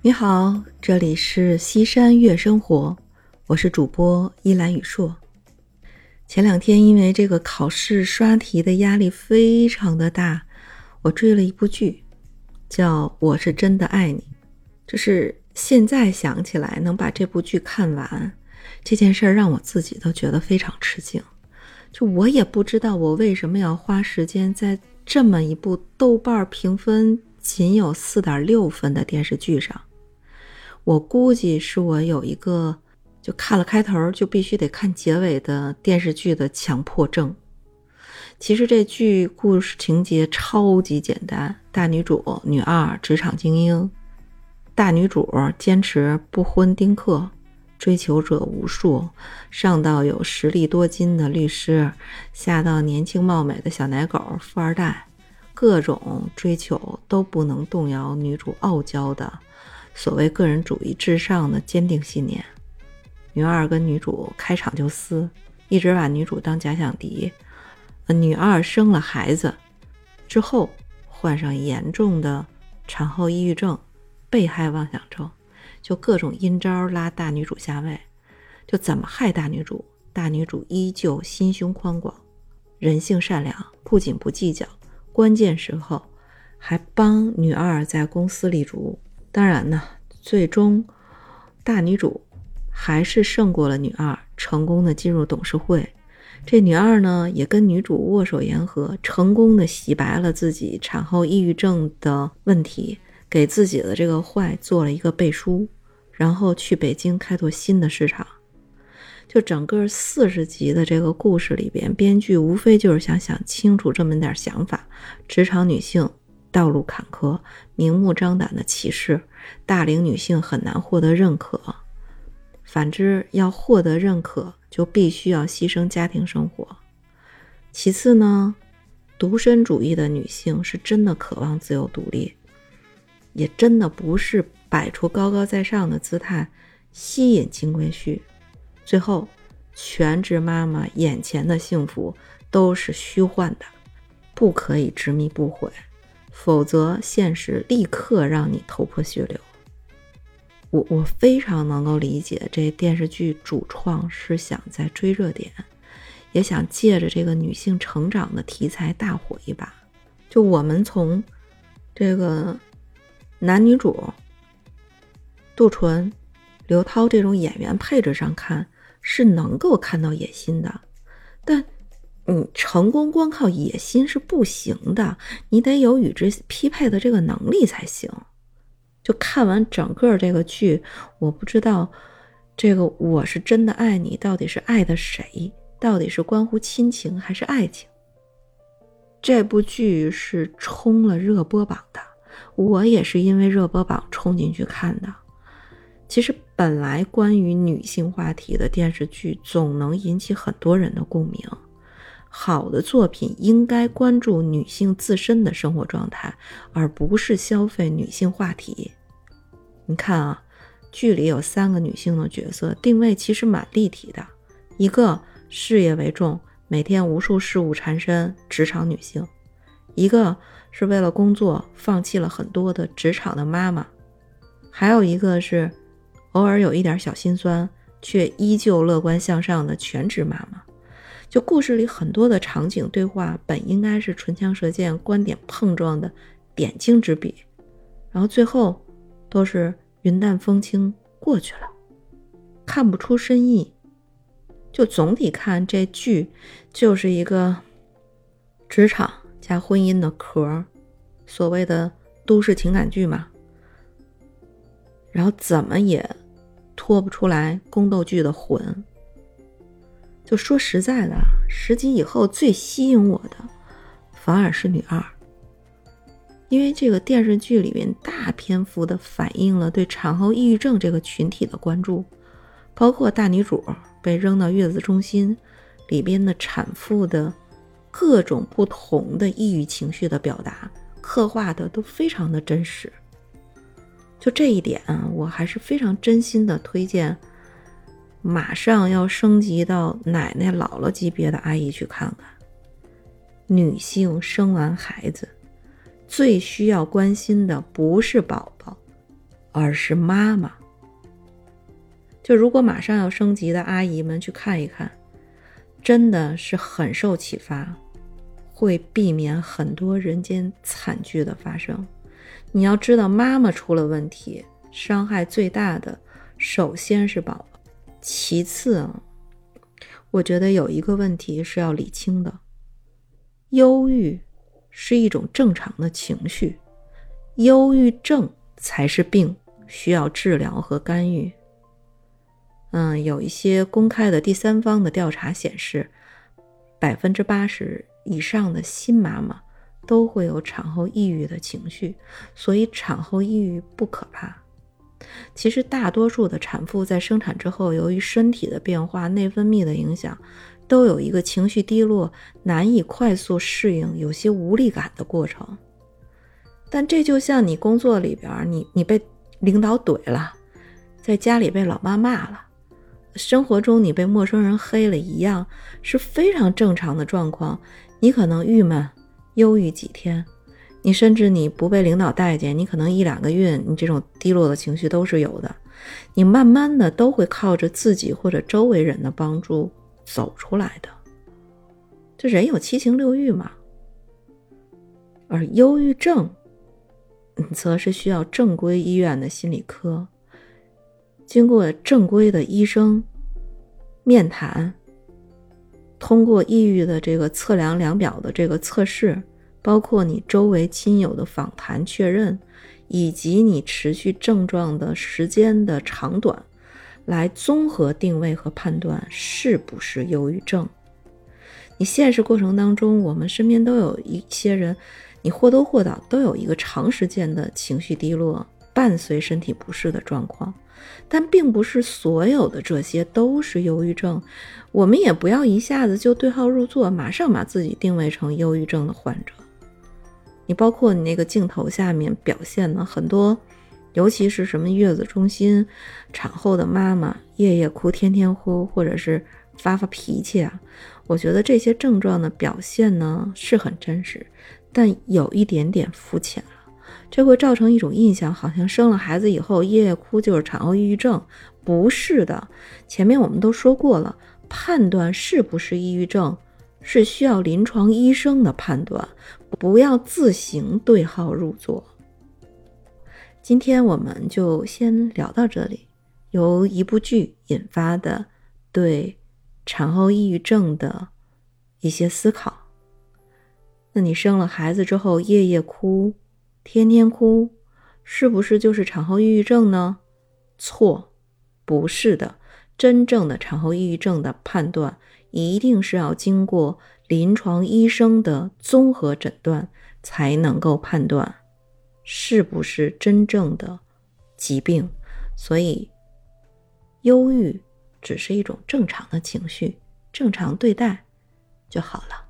你好，这里是西山月生活，我是主播依兰雨硕。前两天因为这个考试刷题的压力非常的大，我追了一部剧，叫《我是真的爱你》。就是现在想起来能把这部剧看完这件事儿，让我自己都觉得非常吃惊。就我也不知道我为什么要花时间在这么一部豆瓣评分仅有四点六分的电视剧上。我估计是我有一个就看了开头就必须得看结尾的电视剧的强迫症。其实这剧故事情节超级简单，大女主女二职场精英，大女主坚持不婚丁克，追求者无数，上到有实力多金的律师，下到年轻貌美的小奶狗富二代，各种追求都不能动摇女主傲娇的。所谓个人主义至上的坚定信念，女二跟女主开场就撕，一直把女主当假想敌。呃女二生了孩子之后，患上严重的产后抑郁症、被害妄想症，就各种阴招拉大女主下位，就怎么害大女主，大女主依旧心胸宽广、人性善良，不仅不计较，关键时候还帮女二在公司立足。当然呢，最终大女主还是胜过了女二，成功的进入董事会。这女二呢，也跟女主握手言和，成功的洗白了自己产后抑郁症的问题，给自己的这个坏做了一个背书，然后去北京开拓新的市场。就整个四十集的这个故事里边，编剧无非就是想想清楚这么点想法：职场女性。道路坎坷，明目张胆的歧视，大龄女性很难获得认可。反之，要获得认可，就必须要牺牲家庭生活。其次呢，独身主义的女性是真的渴望自由独立，也真的不是摆出高高在上的姿态吸引金龟婿。最后，全职妈妈眼前的幸福都是虚幻的，不可以执迷不悔。否则，现实立刻让你头破血流。我我非常能够理解，这电视剧主创是想在追热点，也想借着这个女性成长的题材大火一把。就我们从这个男女主杜淳、刘涛这种演员配置上看，是能够看到野心的，但。你成功光靠野心是不行的，你得有与之匹配的这个能力才行。就看完整个这个剧，我不知道这个我是真的爱你，到底是爱的谁？到底是关乎亲情还是爱情？这部剧是冲了热播榜的，我也是因为热播榜冲进去看的。其实本来关于女性话题的电视剧，总能引起很多人的共鸣。好的作品应该关注女性自身的生活状态，而不是消费女性话题。你看啊，剧里有三个女性的角色，定位其实蛮立体的。一个事业为重，每天无数事务缠身，职场女性；一个是为了工作放弃了很多的职场的妈妈；还有一个是偶尔有一点小心酸，却依旧乐观向上的全职妈妈。就故事里很多的场景对话，本应该是唇枪舌剑、观点碰撞的点睛之笔，然后最后都是云淡风轻过去了，看不出深意。就总体看这剧就是一个职场加婚姻的壳，所谓的都市情感剧嘛。然后怎么也脱不出来宫斗剧的魂。就说实在的，十集以后最吸引我的反而是女二，因为这个电视剧里面大篇幅的反映了对产后抑郁症这个群体的关注，包括大女主被扔到月子中心里边的产妇的各种不同的抑郁情绪的表达，刻画的都非常的真实。就这一点，我还是非常真心的推荐。马上要升级到奶奶、姥姥级别的阿姨去看看。女性生完孩子，最需要关心的不是宝宝，而是妈妈。就如果马上要升级的阿姨们去看一看，真的是很受启发，会避免很多人间惨剧的发生。你要知道，妈妈出了问题，伤害最大的首先是宝宝，其次啊，我觉得有一个问题是要理清的：忧郁是一种正常的情绪，忧郁症才是病，需要治疗和干预。嗯，有一些公开的第三方的调查显示，百分之八十以上的新妈妈都会有产后抑郁的情绪，所以产后抑郁不可怕。其实大多数的产妇在生产之后，由于身体的变化、内分泌的影响，都有一个情绪低落、难以快速适应、有些无力感的过程。但这就像你工作里边，你你被领导怼了，在家里被老妈骂了。生活中你被陌生人黑了一样是非常正常的状况，你可能郁闷、忧郁几天，你甚至你不被领导待见，你可能一两个月，你这种低落的情绪都是有的。你慢慢的都会靠着自己或者周围人的帮助走出来的。这人有七情六欲嘛，而忧郁症，则是需要正规医院的心理科。经过正规的医生面谈，通过抑郁的这个测量量表的这个测试，包括你周围亲友的访谈确认，以及你持续症状的时间的长短，来综合定位和判断是不是忧郁症。你现实过程当中，我们身边都有一些人，你或多或少都有一个长时间的情绪低落，伴随身体不适的状况。但并不是所有的这些都是忧郁症，我们也不要一下子就对号入座，马上把自己定位成忧郁症的患者。你包括你那个镜头下面表现的很多，尤其是什么月子中心、产后的妈妈夜夜哭、天天哭，或者是发发脾气啊，我觉得这些症状的表现呢是很真实，但有一点点肤浅了。这会造成一种印象，好像生了孩子以后夜夜哭就是产后抑郁症，不是的。前面我们都说过了，判断是不是抑郁症是需要临床医生的判断，不要自行对号入座。今天我们就先聊到这里。由一部剧引发的对产后抑郁症的一些思考。那你生了孩子之后夜夜哭？天天哭，是不是就是产后抑郁症呢？错，不是的。真正的产后抑郁症的判断，一定是要经过临床医生的综合诊断，才能够判断是不是真正的疾病。所以，忧郁只是一种正常的情绪，正常对待就好了。